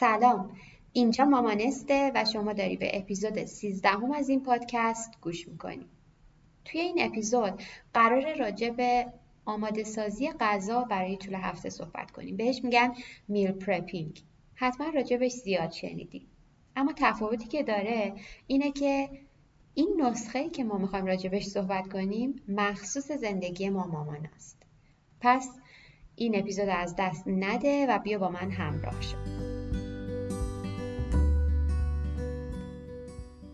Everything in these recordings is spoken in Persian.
سلام. اینجا مامانسته و شما داری به اپیزود 13 هم از این پادکست گوش می‌کنی. توی این اپیزود قرار راجع به آماده سازی غذا برای طول هفته صحبت کنیم. بهش میگن میل پرپینگ حتما راجبش زیاد شنیدی. اما تفاوتی که داره اینه که این نسخه که ما می‌خوایم راجبش صحبت کنیم مخصوص زندگی ما مامان است. پس این اپیزود از دست نده و بیا با من همراه شو.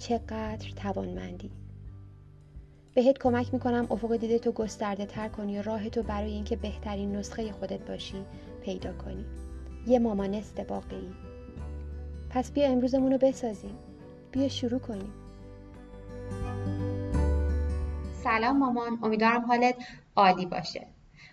چقدر توانمندی. بهت کمک می‌کنم افق دیده تو گسترده تر کنی و راه تو برای اینکه بهترین نسخه خودت باشی پیدا کنی. یه مامانست واقعی پس بیا امروزمون رو بسازیم. بیا شروع کنیم. سلام مامان. امیدوارم حالت عالی باشه.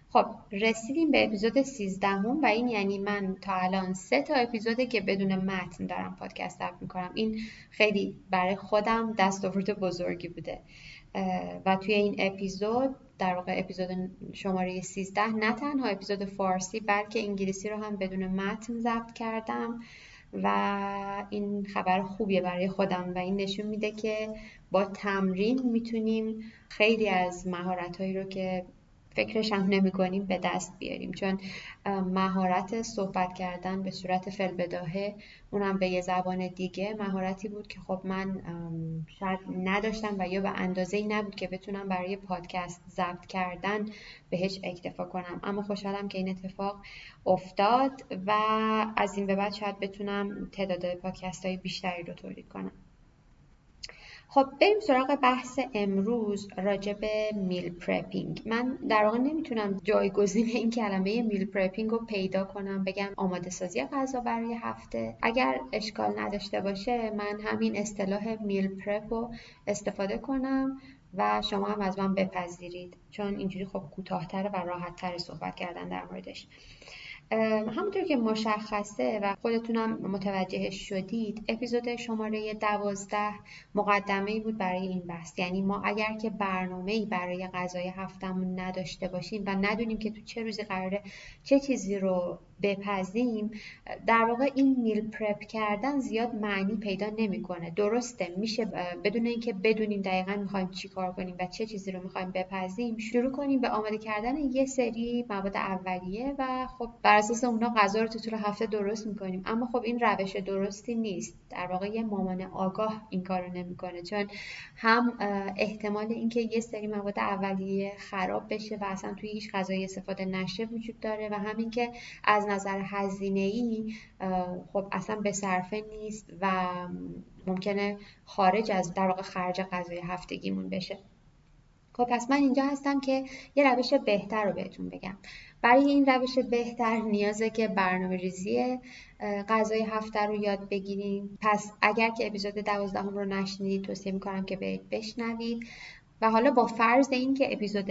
خب رسیدیم به اپیزود 13 هم و این یعنی من تا الان سه تا اپیزوده که بدون متن دارم پادکست ضبط می‌کنم. این خیلی برای خودم دستاورد بزرگی بوده. و توی این اپیزود در واقع اپیزود شماره 13 نه تنها اپیزود فارسی بلکه انگلیسی رو هم بدون متن ضبط کردم و این خبر خوبیه برای خودم و این نشون میده که با تمرین می‌تونیم خیلی از مهارتهایی رو که فکرش هم نمی کنیم به دست بیاریم. چون مهارت صحبت کردن به صورت فلبداهه اونم به یه زبان دیگه مهارتی بود که خب من شاید نداشتم و یا به اندازه ای نبود که بتونم برای پادکست ضبط کردن بهش اکتفا کنم. اما خوشحالم که این اتفاق افتاد و از این به بعد شاید بتونم تعداد پادکست های بیشتری رو تولید کنم. خب بریم سراغ بحث امروز راجع به meal prepping. من در واقع نمی‌تونم جایگزین این کلمه meal prepping رو پیدا کنم بگم آماده سازی غذا برای هفته. اگر اشکال نداشته باشه من همین اصطلاح meal prep رو استفاده کنم و شما هم از من بپذیرید. چون اینجوری خب کوتاهتره و راحتتر صحبت کردن در موردش. همونطور که مشخصه و خودتونم متوجه شدید اپیزود شماره دوازده مقدمه بود برای این بحث. یعنی ما اگر که برنامه ای برای غذای هفتمون نداشته باشیم و ندونیم که تو چه روزی قراره چه چیزی رو بپزیم در واقع این میل پرپ کردن زیاد معنی پیدا نمی‌کنه. درسته میشه بدون اینکه بدونیم دقیقا می‌خوایم چی کار کنیم و چه چیزی رو می‌خوایم بپزیم شروع کنیم به آماده کردن یه سری مواد اولیه و خب بر اساس اونا غذا رو تو طول هفته درست می‌کنیم. اما خب این روش درستی نیست. در واقع یه مامان آگاه این کار رو نمی‌کنه. چون هم احتمال اینکه یه سری مواد اولیه خراب بشه و اصلا توی هیچ غذایی استفاده نشه وجود داره و همین که از نظر هزینه ای خب اصلا به صرفه نیست و ممکنه خارج از در واقع خرج غذای هفتگیمون بشه. خب پس من اینجا هستم که یه روش بهتر رو بهتون بگم. برای این روش بهتر نیازه که برنامه ریزی غذای هفته رو یاد بگیریم پس اگر که اپیزود دوازدهم رو نشنیدید توصیه می‌کنم که برید بشنوید. و حالا با فرض اینکه اپیزود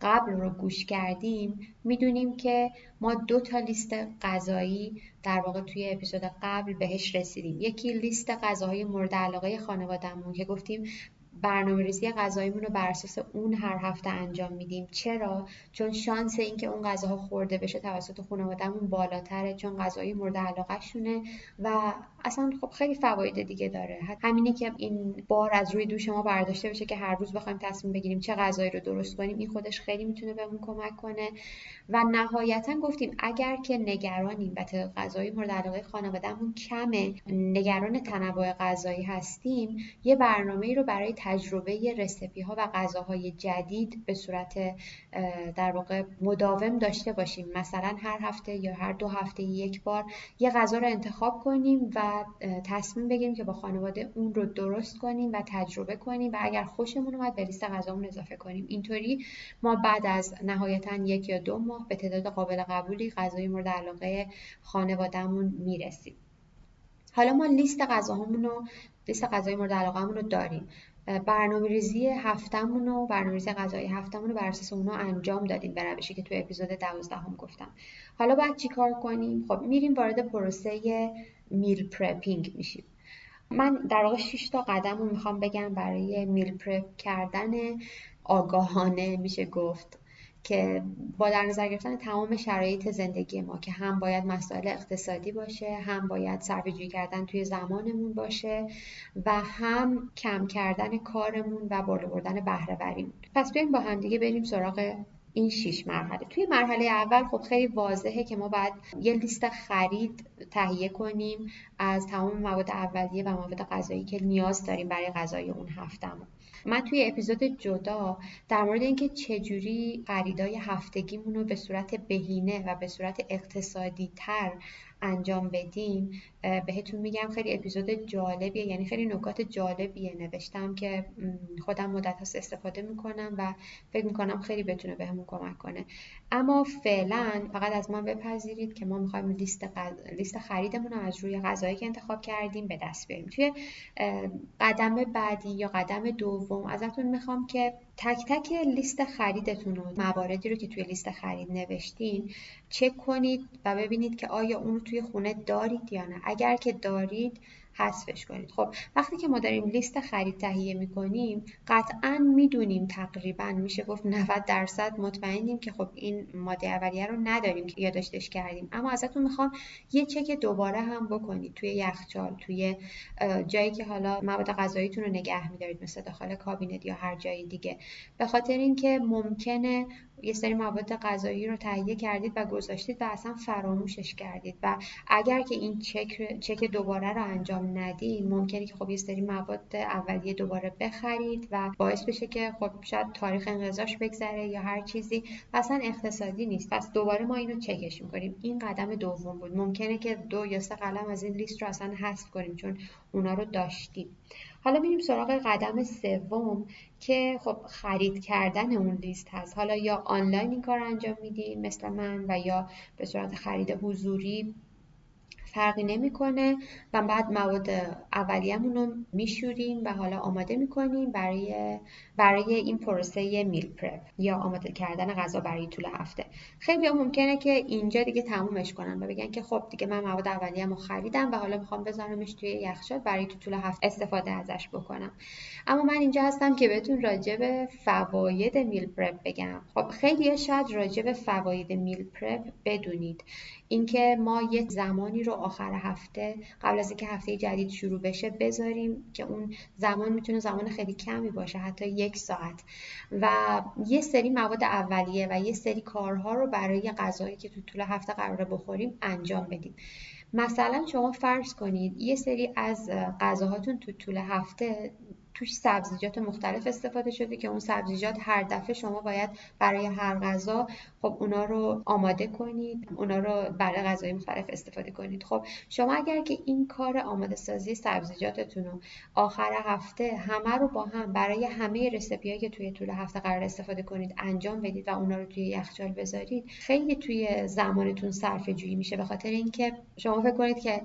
قبل رو گوش کردیم می‌دونیم که ما دو تا لیست غذایی در واقع توی اپیزود قبل بهش رسیدیم. یکی لیست غذاهای مورد علاقه خانوادهمون که گفتیم برنامه ریزی غذاییمون رو بر اساس اون هر هفته انجام میدیم. چرا؟ چون شانس اینکه اون غذاها خورده بشه توسط خانوادهمون بالاتره چون غذای مورد علاقه شونه و اصلا خب خیلی فواید دیگه داره. همینه که این بار از روی دوش ما برداشته بشه که هر روز بخوایم تصمیم بگیریم چه غذایی رو درست کنیم این خودش خیلی می‌تونه بهمون کمک کنه. و نهایتا گفتیم اگر که نگرانیم و غذایی مورد علاقه خانوادهمون کمه نگران تنوع غذایی هستیم یه برنامه رو برای تجربه رسپی ها و غذاهای جدید به صورت در واقع مداوم داشته باشیم. مثلا هر هفته یا هر دو هفته یک بار یه غذا رو انتخاب کنیم و تصمیم بگیریم که با خانواده اون رو درست کنیم و تجربه کنیم و اگر خوشمون اومد به لیست غذامون اضافه کنیم. اینطوری ما بعد از نهایتا یک یا دو ماه به تعداد قابل قبولی غذای مورد علاقه خانوادهمون می‌رسیم. حالا ما لیست غذاهامون رو لیست غذای مورد علاقهمون رو داریم. برنامه ریزی هفتمون و برنامه ریزی غذایی هفتمون رو بر اساس اونا انجام دادیم به روشی که تو اپیزود دوازدهم گفتم. حالا باید چیکار کنیم؟ خب میریم وارد پروسه meal prepping میشیم. من در واقع 6 تا قدم رو می‌خوام بگم برای meal prep کردن آگاهانه میشه گفت. که با در نظر گرفتن تمام شرایط زندگی ما که هم باید مسائل اقتصادی باشه هم باید صرفه‌جویی کردن توی زمانمون باشه و هم کم کردن کارمون و بالا بردن بهره پس بیایم با هم دیگه بریم سراغ این شیش مرحله. توی مرحله اول خب خیلی واضحه که ما باید یه لیست خرید تهیه کنیم از تمام مواد اولیه و مواد غذایی که نیاز داریم برای غذای اون هفتمون من توی اپیزود جدا در مورد اینکه چجوری خریدای هفتگیمون رو به صورت بهینه و به صورت اقتصادی تر انجام بدیم بهتون میگم خیلی اپیزود جالبیه یعنی خیلی نکات جالبیه. نوشتم که خودم مدت هست استفاده می‌کنم و فکر می‌کنم خیلی بتونه بهمون کمک کنه. اما فعلا فقط از ما بپذیرید که ما می‌خوایم لیست, لیست خریدمون رو از روی غذایی که انتخاب کردیم به دست بیاریم. توی قدم بعدی یا قدم دوم ازتون می‌خوام که تک تک لیست خریدتون رو مواردی رو که توی لیست خرید نوشتین چک کنید و ببینید که آیا اون رو توی خونه دارید یا نه. اگر که دارید حذفش کنید خب وقتی که ما داریم لیست خرید تهیه می‌کنیم قطعا می‌دونیم تقریبا میشه گفت 90 درصد مطمئنیم که خب این ماده اولیه رو نداریم که یادداشتش کردیم. اما ازتون می‌خوام یه چک دوباره هم بکنید. توی یخچال توی جایی که حالا مواد غذاییتون رو نگه میدارید مثل داخل کابینت یا هر جایی دیگه. به خاطر اینکه ممکنه یه سری مواد غذایی رو تهیه کردید و گذاشتید و اصلا فراموشش کردید. و اگر که این چک, چک دوباره رو انجام ندید ممکنه که خب یه سری مواد اولیه دوباره بخرید و باعث بشه که خب شاید تاریخ انقضاش بگذره یا هر چیزی اصلا اقتصادی نیست. پس دوباره ما اینو چکش می‌کنیم. این قدم دوم بود. ممکنه که دو یا سه قلم از این لیست رو اصلا حذف کنیم چون اونا رو داشتیم. حالا میریم سراغ قدم سوم که خب خرید کردن اون لیست هست. حالا یا آنلاین این کار انجام میدیم مثل من و یا به صورت خرید حضوری فرقی نمی‌کنه و بعد مواد اولیه‌مون رو میشوریم و حالا آماده می‌کنیم برای برای این پروسه میل پرپ یا آماده کردن غذا برای طول هفته. خیلی ممکنه که اینجا دیگه تمومش کنن و بگن که خب دیگه من مواد اولیه‌مو خریدم و حالا می‌خوام بذارمش توی یخچال برای تو طول هفته استفاده ازش بکنم. اما من اینجا هستم که بهتون راجع به فواید میل پرپ بگم. خب خیلی شاید راجع به فواید میل پرپ بدونید. اینکه ما یه زمانی رو آخر هفته قبل از اینکه هفته جدید شروع بشه بذاریم که اون زمان می‌تونه زمان خیلی کمی باشه حتی یک ساعت. و یه سری مواد اولیه و یه سری کارها رو برای غذایی که تو طول هفته قرار بخوریم انجام بدیم. مثلا شما فرض کنید یه سری از غذاهاتون تو طول هفته توش سبزیجات مختلف استفاده شده که اون سبزیجات هر دفعه شما باید برای هر غذا خب اونا رو آماده کنید اونا رو برای غذای مختلف استفاده کنید. خب شما اگر که این کار آماده سازی سبزیجاتتون رو آخر هفته همه رو با هم برای همه رسپی که توی طول هفته قرار استفاده کنید انجام بدید و اونا رو توی یخچال بذارید خیلی توی زمانتون صرفه جویی میشه. به خاطر اینکه شما فکر کنید که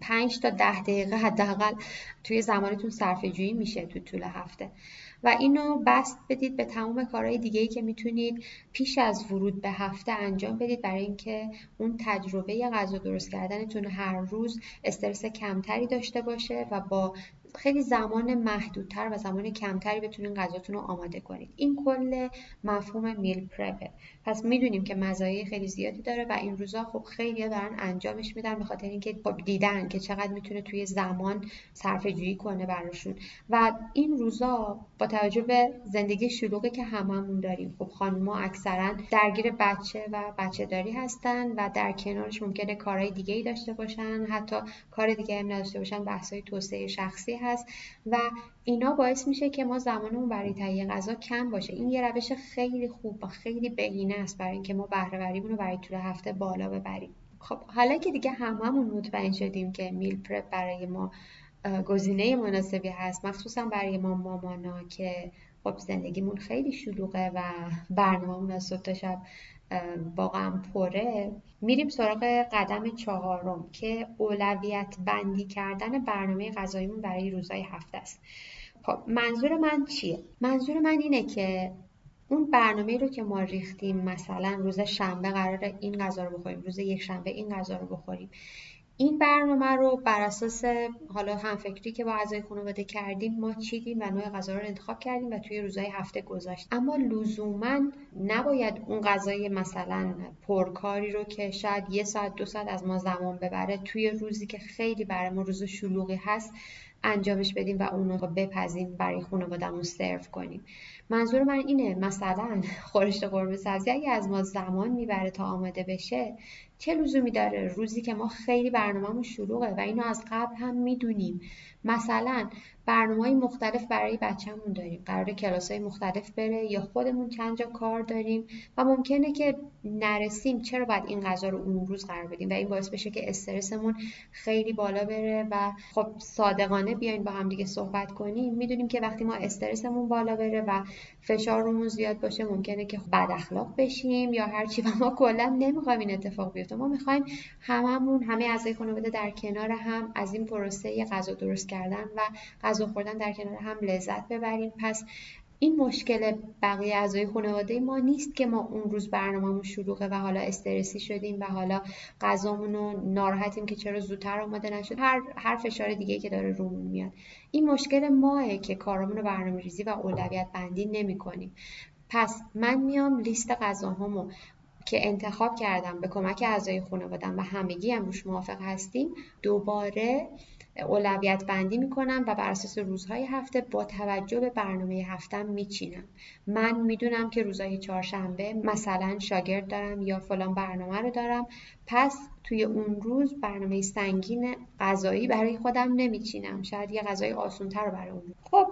5 تا ده دقیقه حداقل توی زمانتون صرفه جویی میشه تو طول هفته. و اینو بست بدید به تمام کارهای دیگه ای که می‌تونید پیش از ورود به هفته انجام بدید برای اینکه اون تجربه غذا درست کردنتون هر روز استرس کمتری داشته باشه و با خیلی زمان محدودتر و زمان کمتری بتونین غذاتون رو آماده کنید این کل مفهوم میل پرپه پس می‌دونیم که مزایای خیلی زیادی داره و این روزا خب خیلی دارن انجامش میدن به خاطر اینکه خب دیدن که چقدر می‌تونه توی زمان صرفه جویی کنه براشون. و این روزا با توجه به زندگی شلوغی که هممون داریم خب خانم‌ها اکثرا درگیر بچه و بچه داری هستن و در کنارش ممکنه کارهای دیگه ای داشته باشن حتی کار دیگه هم نداشته باشن بحث‌های توسعه شخصی هست و اینا باعث میشه که ما زمانمون برای تهیه غذا کم باشه. این یه روش خیلی خوب و خیلی بهینه است برای اینکه ما بهره رو برای طول هفته بالا ببریم. خب حالا که دیگه هممون مطمئن شدیم که میل پرپ برای ما گزینه مناسبی هست مخصوصا برای ما مامانا که خب زندگیمون خیلی شلوغه و برنامهمون از صبح تا شب واقعا پره میریم سراغ قدم چهارم که اولویت بندی کردن برنامه غذاییمون برای روزهای هفته است. خب منظور من چیه؟ منظور من اینه که اون برنامه رو که ما ریختیم مثلا روز شنبه قرار این غذا رو بخوریم روز یک شنبه این غذا رو بخوریم این برنامه رو بر اساس حالا همفکری که با اعضای خانواده کردیم ما چیدیم و نوع غذا رو انتخاب کردیم و توی روزهای هفته گذاشت اما لزوما نباید اون غذای مثلا پرکاری رو که شاید یه ساعت دو ساعت از ما زمان ببره توی روزی که خیلی برای ما روز شلوغی هست انجامش بدیم و اون رو بپزیم برای خانوادهمون سرو کنیم. منظور من اینه مثلا خورشت قرمه سبزی اگه از ما زمان می‌بره تا آماده بشه چه لزومی داره؟ روزی که ما خیلی برنامهمون شلوغه و اینو از قبل هم می‌دونیم. مثلا برنامه های مختلف برای بچهمون داریم. قرار کلاس های مختلف بره یا خودمون چند جا کار داریم و ممکنه که نرسیم چرا باید این غذا رو اون روز قرار بدیم و این باعث بشه که استرسمون خیلی بالا بره و خب صادقانه بیاین با هم دیگه صحبت کنیم. می‌دونیم که وقتی ما استرسمون بالا بره و فشارمون زیاد باشه ممکنه که بد اخلاق بشیم یا هرچی و ما کلا نمی‌خوایم این اتفاق بیفته. ما می‌خوایم هممون همه اعضای خانواده در کنار هم از این پروسه غذا درست کردن و غذا خوردن در کنار هم لذت ببریم. پس این مشکل بقیه اعضای خانواده ما نیست که ما اون روز برنامهمون شلوغه و حالا استرسی شدیم و حالا غذامون ناراحتیم که چرا زودتر آماده نشد. هر هر فشار دیگه که داره رومون میاد. این مشکل ماه که کارمون رو برنامه ریزی و اولویت بندی نمی کنیم پس من میام لیست غذاهامو که انتخاب کردم به کمک اعضای خانوادم و همگی هم روش موافق هستیم دوباره اولویت بندی می‌کنم و بر اساس روزهای هفته با توجه به برنامه هفتم میچینم. من می‌دونم که روزهای چهارشنبه مثلا شاگرد دارم یا فلان برنامه رو دارم. پس توی اون روز برنامه سنگین غذایی برای خودم نمیچینم. شاید یه غذای آسونتر رو برای اون. خب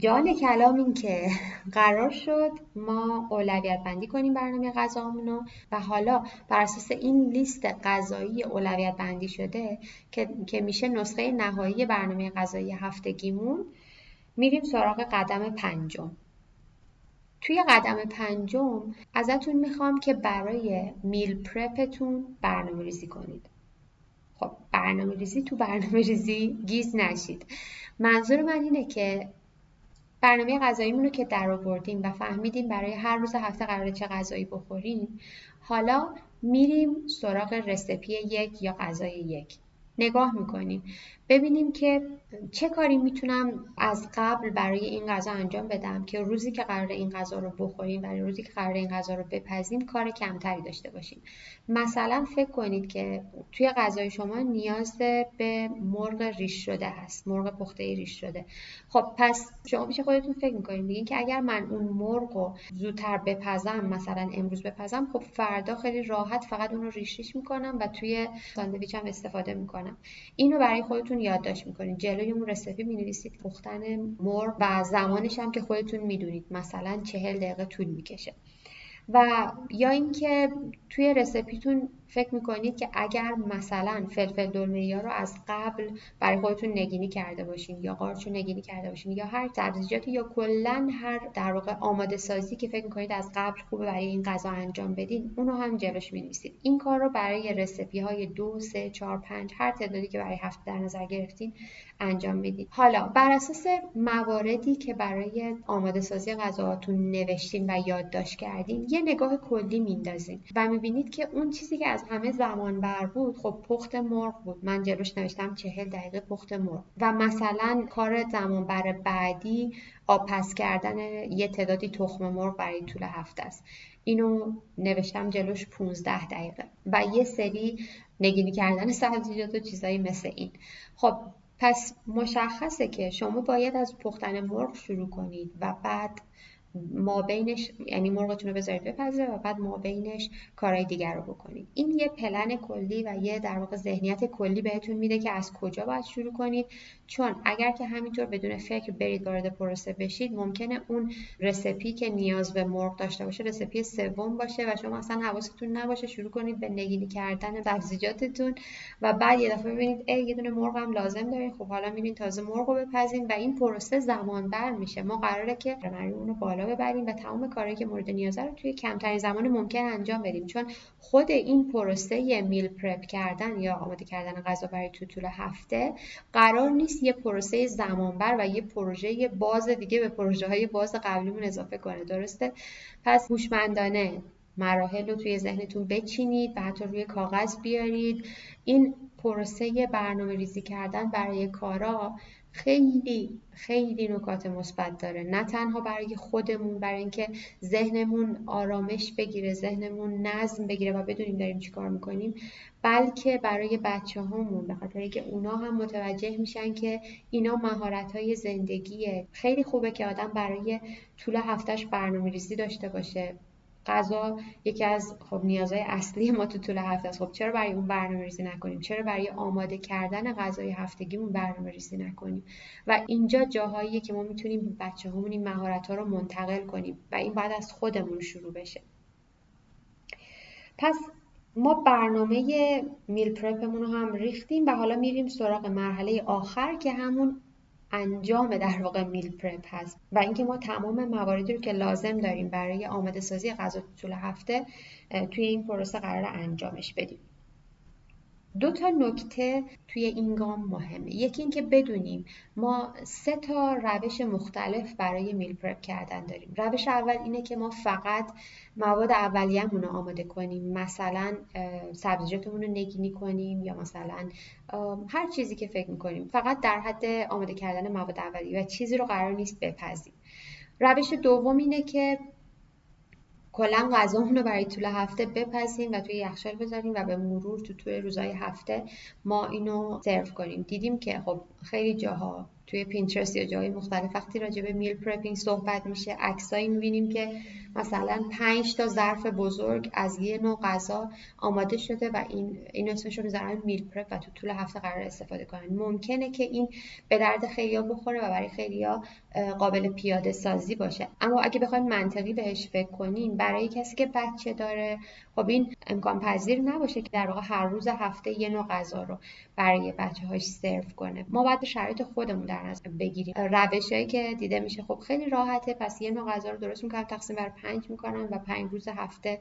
جان کلام این که قرار شد ما اولویت بندی کنیم برنامه غذامونو و حالا بر اساس این لیست غذایی اولویت بندی شده که, که میشه نسخه نهایی برنامه غذایی هفتگیمون میریم سراغ قدم پنجم. توی قدم پنجم ازتون می‌خوام که برای میل پرپتون برنامه ریزی کنید. خب برنامه ریزی تو برنامه ریزی گیز نشید. منظور من اینه که برنامه غذاییمون رو که در آوردیم و فهمیدیم برای هر روز هفته قراره چه غذایی بخوریم حالا میریم سراغ رسپی یک یا غذای یک. نگاه می‌کنیم. ببینیم که چه کاری می‌تونم از قبل برای این غذا انجام بدم که روزی که قرار این غذا رو بخوریم برای روزی که قرار این غذا رو بپزیم کار کمتری داشته باشیم؟ مثلا فکر کنید که توی غذای شما نیاز به مرغ ریش شده هست مرغ پخته ریش شده. خب پس شما میشه خودتون فکر می‌کنید میگین که اگر من اون مرغ رو زودتر بپزم مثلا امروز بپزم خب فردا خیلی راحت فقط اون رو ریش ریش می‌کنم و توی ساندویچم استفاده می‌کنم. اینو برای خودتون یادداشت می‌کنید. اون رسپی می‌نویسید پختن مرغ و زمانش هم که خودتون می‌دونید. مثلا چهل دقیقه طول می‌کشه. و یا اینکه توی رسپیتون فکر می‌کنید که اگر مثلا فلفل دلمه رو از قبل برای خودتون نگینی کرده باشین یا قارچو نگینی کرده باشین یا هر سبزیجاتی یا کلا هر در واقع آماده سازی که فکر می‌کنید از قبل خوبه برای این غذا انجام بدین اونو هم جلوش می‌نویسید. این کار رو برای رسپی های دو سه چهار پنج هر تعدادی که برای هفته در نظر گرفتین انجام می‌دید. حالا بر اساس مواردی که برای آماده سازی غذاهاتون نوشتین و یادداشت کردین یه نگاه کلی میندازین و می‌بینید که اون چیزی که از همه زمان بر بود خب پخت مرغ بود. من جلوش نوشتم چهل دقیقه پخت مرغ. و مثلا کار زمان بر بعدی پس کردن یه تعدادی تخم مرغ برای طول هفته است. اینو نوشتم جلوش 15 دقیقه. و یه سری نگینی کردن سبزیجات و چیزایی مثل این. خب پس مشخصه که شما باید از پختن مرغ شروع کنید و بعد ما بینش یعنی مرغتون رو بذارید بپزه و بعد ما بینش کارهای دیگر رو بکنید این یه پلن کلی و یه در واقع ذهنیت کلی بهتون میده که از کجا باید شروع کنید. چون اگر که همینطور بدون فکر برید وارد پروسه بشید ممکنه اون رسپی که نیاز به مرغ داشته باشه رسپی سوم باشه و شما اصلا حواستون نباشه. شروع کنید به نگینی کردن سبزیجاتتون و بعد یه دفعه ببینید ای یه دونه مرغ هم لازم دارین. خب حالا میرین تازه مرغ رو بپزین و این پروسه زمان بر میشه. ما قراره که اون رو بالا ببریم و تمام کارهایی که مورد نیازه رو توی کمترین زمان ممکن انجام بدیم. چون خود این پروسه میل پرپ کردن یا آماده کردن غذا برای تو طول هفته قرار نیست یه پروسه زمانبر و یه پروژه باز دیگه به پروژه های باز قبلیمون اضافه کنه درسته؟ پس هوشمندانه مراحل رو توی ذهنتون بچینید و حتی روی کاغذ بیارید. این پروسه برنامه ریزی کردن برای کارا خیلی خیلی نکات مثبت داره. نه تنها برای خودمون برای اینکه ذهنمون آرامش بگیره ذهنمون نظم بگیره و بدونیم داریم چیکار می‌کنیم بلکه برای بچه هامون به خاطر اینکه اونا هم متوجه میشن که اینا مهارت های زندگیه. خیلی خوبه که آدم برای طول هفتهش برنامه ریزی داشته باشه. غذا یکی از خب نیازهای اصلی ما تو طول هفته است. خب چرا برای اون برنامه ریزی نکنیم؟ چرا برای آماده کردن غذای هفتگیمون برنامه ریزی نکنیم؟ و اینجا جاهاییه که ما می‌تونیم بچه همون این مهارت ها رو منتقل کنیم و این بعد از خودمون شروع بشه. پس ما برنامه میل پرپمون رو هم ریختیم و حالا میریم سراغ مرحله آخر که همون انجام در واقع میل پرپ هست و اینکه ما تمام مواردی رو که لازم داریم برای آماده سازی غذا طول هفته توی این پروسه قرار انجامش بدیم. دو تا نکته توی این گام مهمه. یکی اینکه بدونیم ما سه تا روش مختلف برای میل پرپ کردن داریم. روش اول اینه که ما فقط مواد اولیه‌مون رو آماده کنیم. مثلا سبزیجاتمون رو نگینی کنیم یا مثلا هر چیزی که فکر می‌کنیم. فقط در حد آماده کردن مواد اولیه و چیزی رو قرار نیست بپزیم. روش دوم اینه که کلا غذامون رو برای طول هفته بپزیم و توی یخچال بذاریم و به مرور تو توی روزهای هفته ما اینو سرو کنیم. دیدیم که خب خیلی جاها توی پینترست یا جای مختلف. وقتی راجع به meal prepping صحبت میشه عکسایی می‌بینیم که مثلا پنج تا ظرف بزرگ از یه نوع غذا آماده شده و این این اسمش رو می‌ذارن میل پرپ و تو طول هفته قرار استفاده کنن. ممکنه که این به درد خیلیا بخوره و برای خیلیا قابل پیاده سازی باشه. اما اگه بخوایم منطقی بهش فکر کنیم برای کسی که بچه داره خب این امکان پذیر نباشه که در واقع هر روز هفته یه نوع غذا رو برای بچه هاش سرو کنه. ما باید شرایط خودمون در نظر بگیریم. روشهایی که دیده میشه خب خیلی راحته. پس یه نوع غذا رو درست می‌کنم. تقسیم بر پنج می‌کنم و پنج روز هفته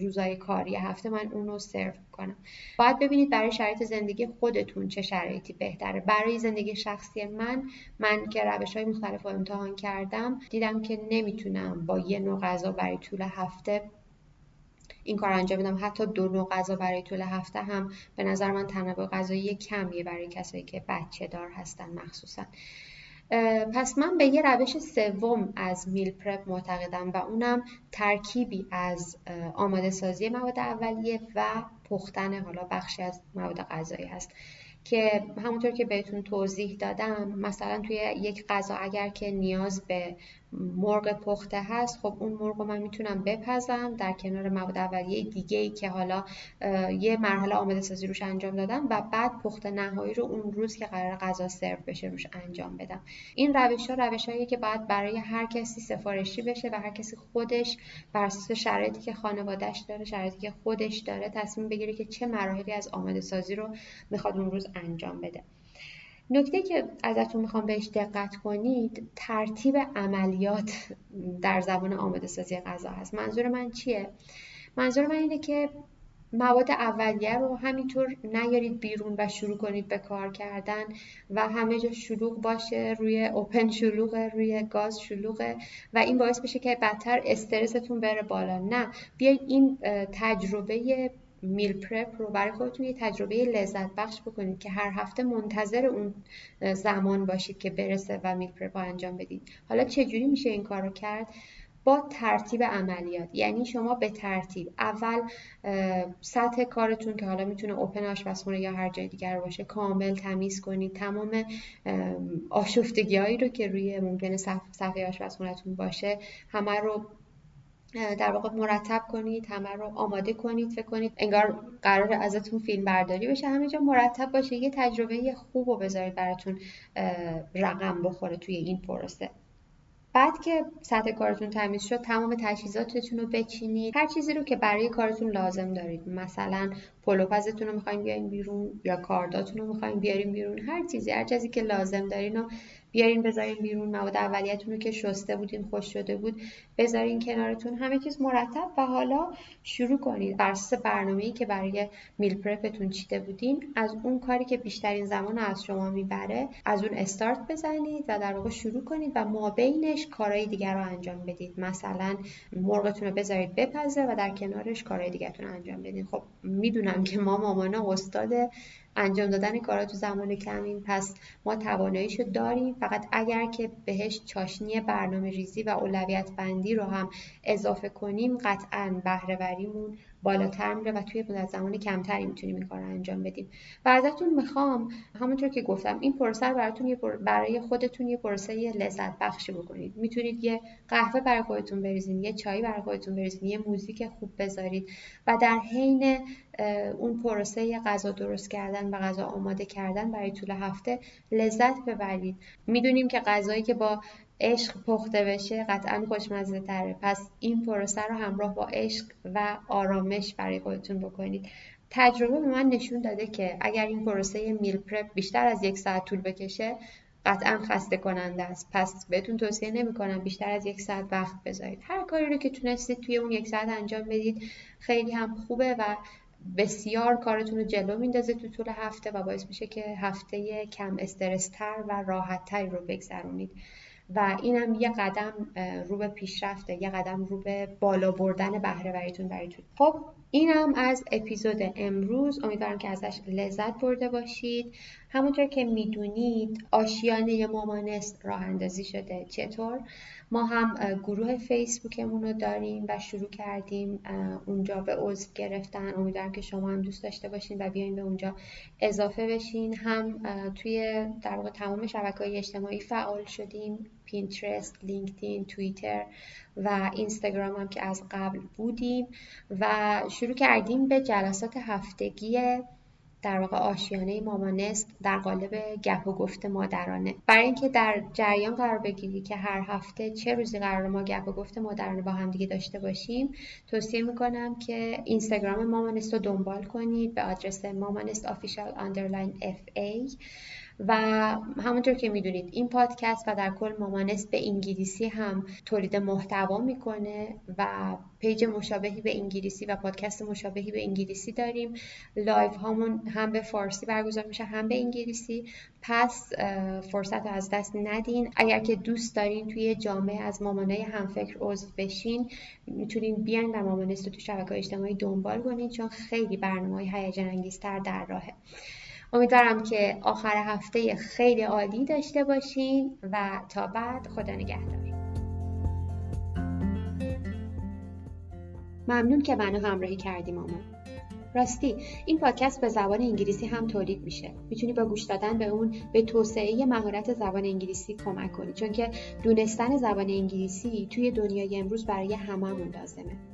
روزای کاری. هفته من اون رو سرو کنم. باید ببینید برای شرایط زندگی خودتون چه شرایطی بهتره. برای زندگی شخصی من من که روش های مختلف رو امتحان کردم دیدم که نمی‌تونم با یه نوع غذا برای طول هفته این کار انجام بدم حتی دو نوع غذا برای طول هفته هم به نظر من تنوع غذایی کمیه برای کسایی که بچه دار هستن مخصوصا. پس من به یه روش سوم از میل پرپ معتقدم و اونم ترکیبی از آماده سازی مواد اولیه و پختن حالا بخشی از مواد غذایی هست که همونطور که بهتون توضیح دادم مثلا توی یک غذا اگر که نیاز به مرغ پخته هست خب اون مرغ رو من می‌تونم بپزم در کنار مواد اولیه دیگه ای که حالا یه مرحله آماده سازی روش انجام دادم و بعد پخت نهایی رو اون روز که قرار غذا سرو بشه روش انجام بدم. این روش ها روش هایی که باید برای هر کسی سفارشی بشه و هر کسی خودش بر اساس شرایطی که خانوادهش داره شرایطی که خودش داره تصمیم بگیره که چه مراحلی از آماده سازی رو می‌خواد اون روز انجام بده. نکته که ازتون می‌خوام بهش دقت کنید ترتیب عملیات در زمان آماده سازی غذا هست. منظور من چیه؟ منظور من اینه که مواد اولیه رو همینطور نیارید بیرون و شروع کنید به کار کردن و همه جا شلوغ باشه روی اوپن شلوغه روی گاز شلوغه و این باعث بشه که بدتر استرستون بره بالا. نه بیاید این تجربه میل پرپ رو برای خودتون یه تجربه لذت بخش بکنید که هر هفته منتظر اون زمان باشید که برسه و میل پرپ انجام بدید. حالا چجوری میشه این کار رو کرد؟ با ترتیب عملیات. یعنی شما به ترتیب اول سطح کارتون که حالا می‌تونه اوپن آشپزخونه یا هر جای دیگر باشه کامل تمیز کنید. تمام آشفتگی هایی رو که روی ممکنه صفحه آشپزخونهتون باشه همه رو در واقع مرتب کنید همه رو آماده کنید فکر کنید انگار قرار ازتون فیلم برداری بشه. همه جا مرتب باشه یه تجربه خوب رو بذارید براتون رقم بخوره توی این پروسه. بعد که سطح کارتون تمیز شد تمام تجهیزاتتون رو بچینید. هر چیزی رو که برای کارتون لازم دارید. مثلا پلوپزتون رو می‌خواین بیارین بیرون یا کارداتون رو می‌خواین بیارین بیرون. هر چیزی هر چیزی که لازم دارین رو بیارین بذارین بیرون مواد اولیتون رو که شسته بودین خوش شده بود بذارین کنارتون. همه چیز مرتب و حالا شروع کنید. بر اساس برنامه‌ای که برای میل پرپتون چیده بودین از اون کاری که بیشترین زمان از شما می‌بره از اون استارت بزنید و در واقع شروع کنید و مابینش کارهای دیگر رو انجام بدید. مثلا مرغتون رو بذارید بپزه و در کنارش کارهای دیگرتون انجام بدید خب می‌دونم که ما مامانا استاد انجام دادن کارا تو زمان کمیم پس ما تواناییشو داریم. فقط اگر که بهش چاشنی برنامه ریزی و اولویت بندی رو هم اضافه کنیم قطعا بهرهوریمون بالاتر میره و توی مدت زمان کمتری می‌تونیم این کار رو انجام بدیم. و ازتون می‌خوام همونطور که گفتم این پروسه رو براتون برای خودتون یه پروسه لذت بخشی بکنید. می‌تونید یه قهوه برای خودتون بریزین یه چای برای خودتون بریزین یه موزیک خوب بذارید و در حین اون پروسه غذا درست کردن و غذا آماده کردن برای طول هفته لذت ببرید. می‌دونیم که غذایی که با عشق پخته بشه قطعا خوشمزه تره پس این پروسه رو همراه با عشق و آرامش برای خودتون بکنید. تجربه به من نشون داده که اگر این پروسه میل پرپ بیشتر از یک ساعت طول بکشه قطعا خسته کننده است. پس بهتون توصیه نمی کنم بیشتر از یک ساعت وقت بذارید. هر کاری رو که تونستید توی اون یک ساعت انجام بدید خیلی هم خوبه و بسیار کارتون رو جلو میندازه تو طول هفته و باعث میشه که هفته کم استرستر و راحتتری رو بگذرونید. و اینم یه قدم رو به پیشرفته یه قدم رو به بالا بردن بهره وریتون برایتون خب اینم از اپیزود امروز. امیدوارم که ازش لذت برده باشید. همونطور که می‌دونید آشیانه مامانست راه اندازی شده. چطور؟ ما هم گروه فیسبوکمون رو داریم و شروع کردیم اونجا به عضو گرفتن. امیدوارم که شما هم دوست داشته باشین و بیاین به اونجا اضافه بشین. هم توی در واقع تمام شبکه های اجتماعی فعال شدیم. پینترست، لینکدین، توییتر و اینستاگرام هم که از قبل بودیم و شروع کردیم به جلسات هفتگی در واقع آشیانه مامانست در قالب گپ و گفت مادرانه. برای اینکه در جریان قرار بگیری که هر هفته چه روزی قرار ما گپ و گفت مادرانه با هم دیگه داشته باشیم توصیه می‌کنم که اینستاگرام مامانست رو دنبال کنید به آدرس مامانست official underline FA و همونطور که می‌دونید این پادکست و در کل مامانست به انگلیسی هم تولید محتوا می‌کنه و page مشابهی به انگلیسی و پادکست مشابهی به انگلیسی داریم. live هامون هم به فارسی برگزار میشه هم به انگلیسی. پس فرصت رو از دست ندین. اگر که دوست دارین توی جامعه از مامانای همفکر عضو بشین می‌تونین بیاین و مامانست رو تو شبکه اجتماعی دنبال کنین چون خیلی برنامه های هیجان انگیزتر در راهه. امیدوارم که آخر هفته خیلی عالی داشته باشین و تا بعد خدا نگهدار. ممنون که منو همراهی کردی مامان راستی این پادکست به زبان انگلیسی هم تولید میشه. می‌تونی با گوش دادن به اون به توسعه مهارت زبان انگلیسی کمک کنی چون که دونستن زبان انگلیسی توی دنیای امروز برای هممون لازمه.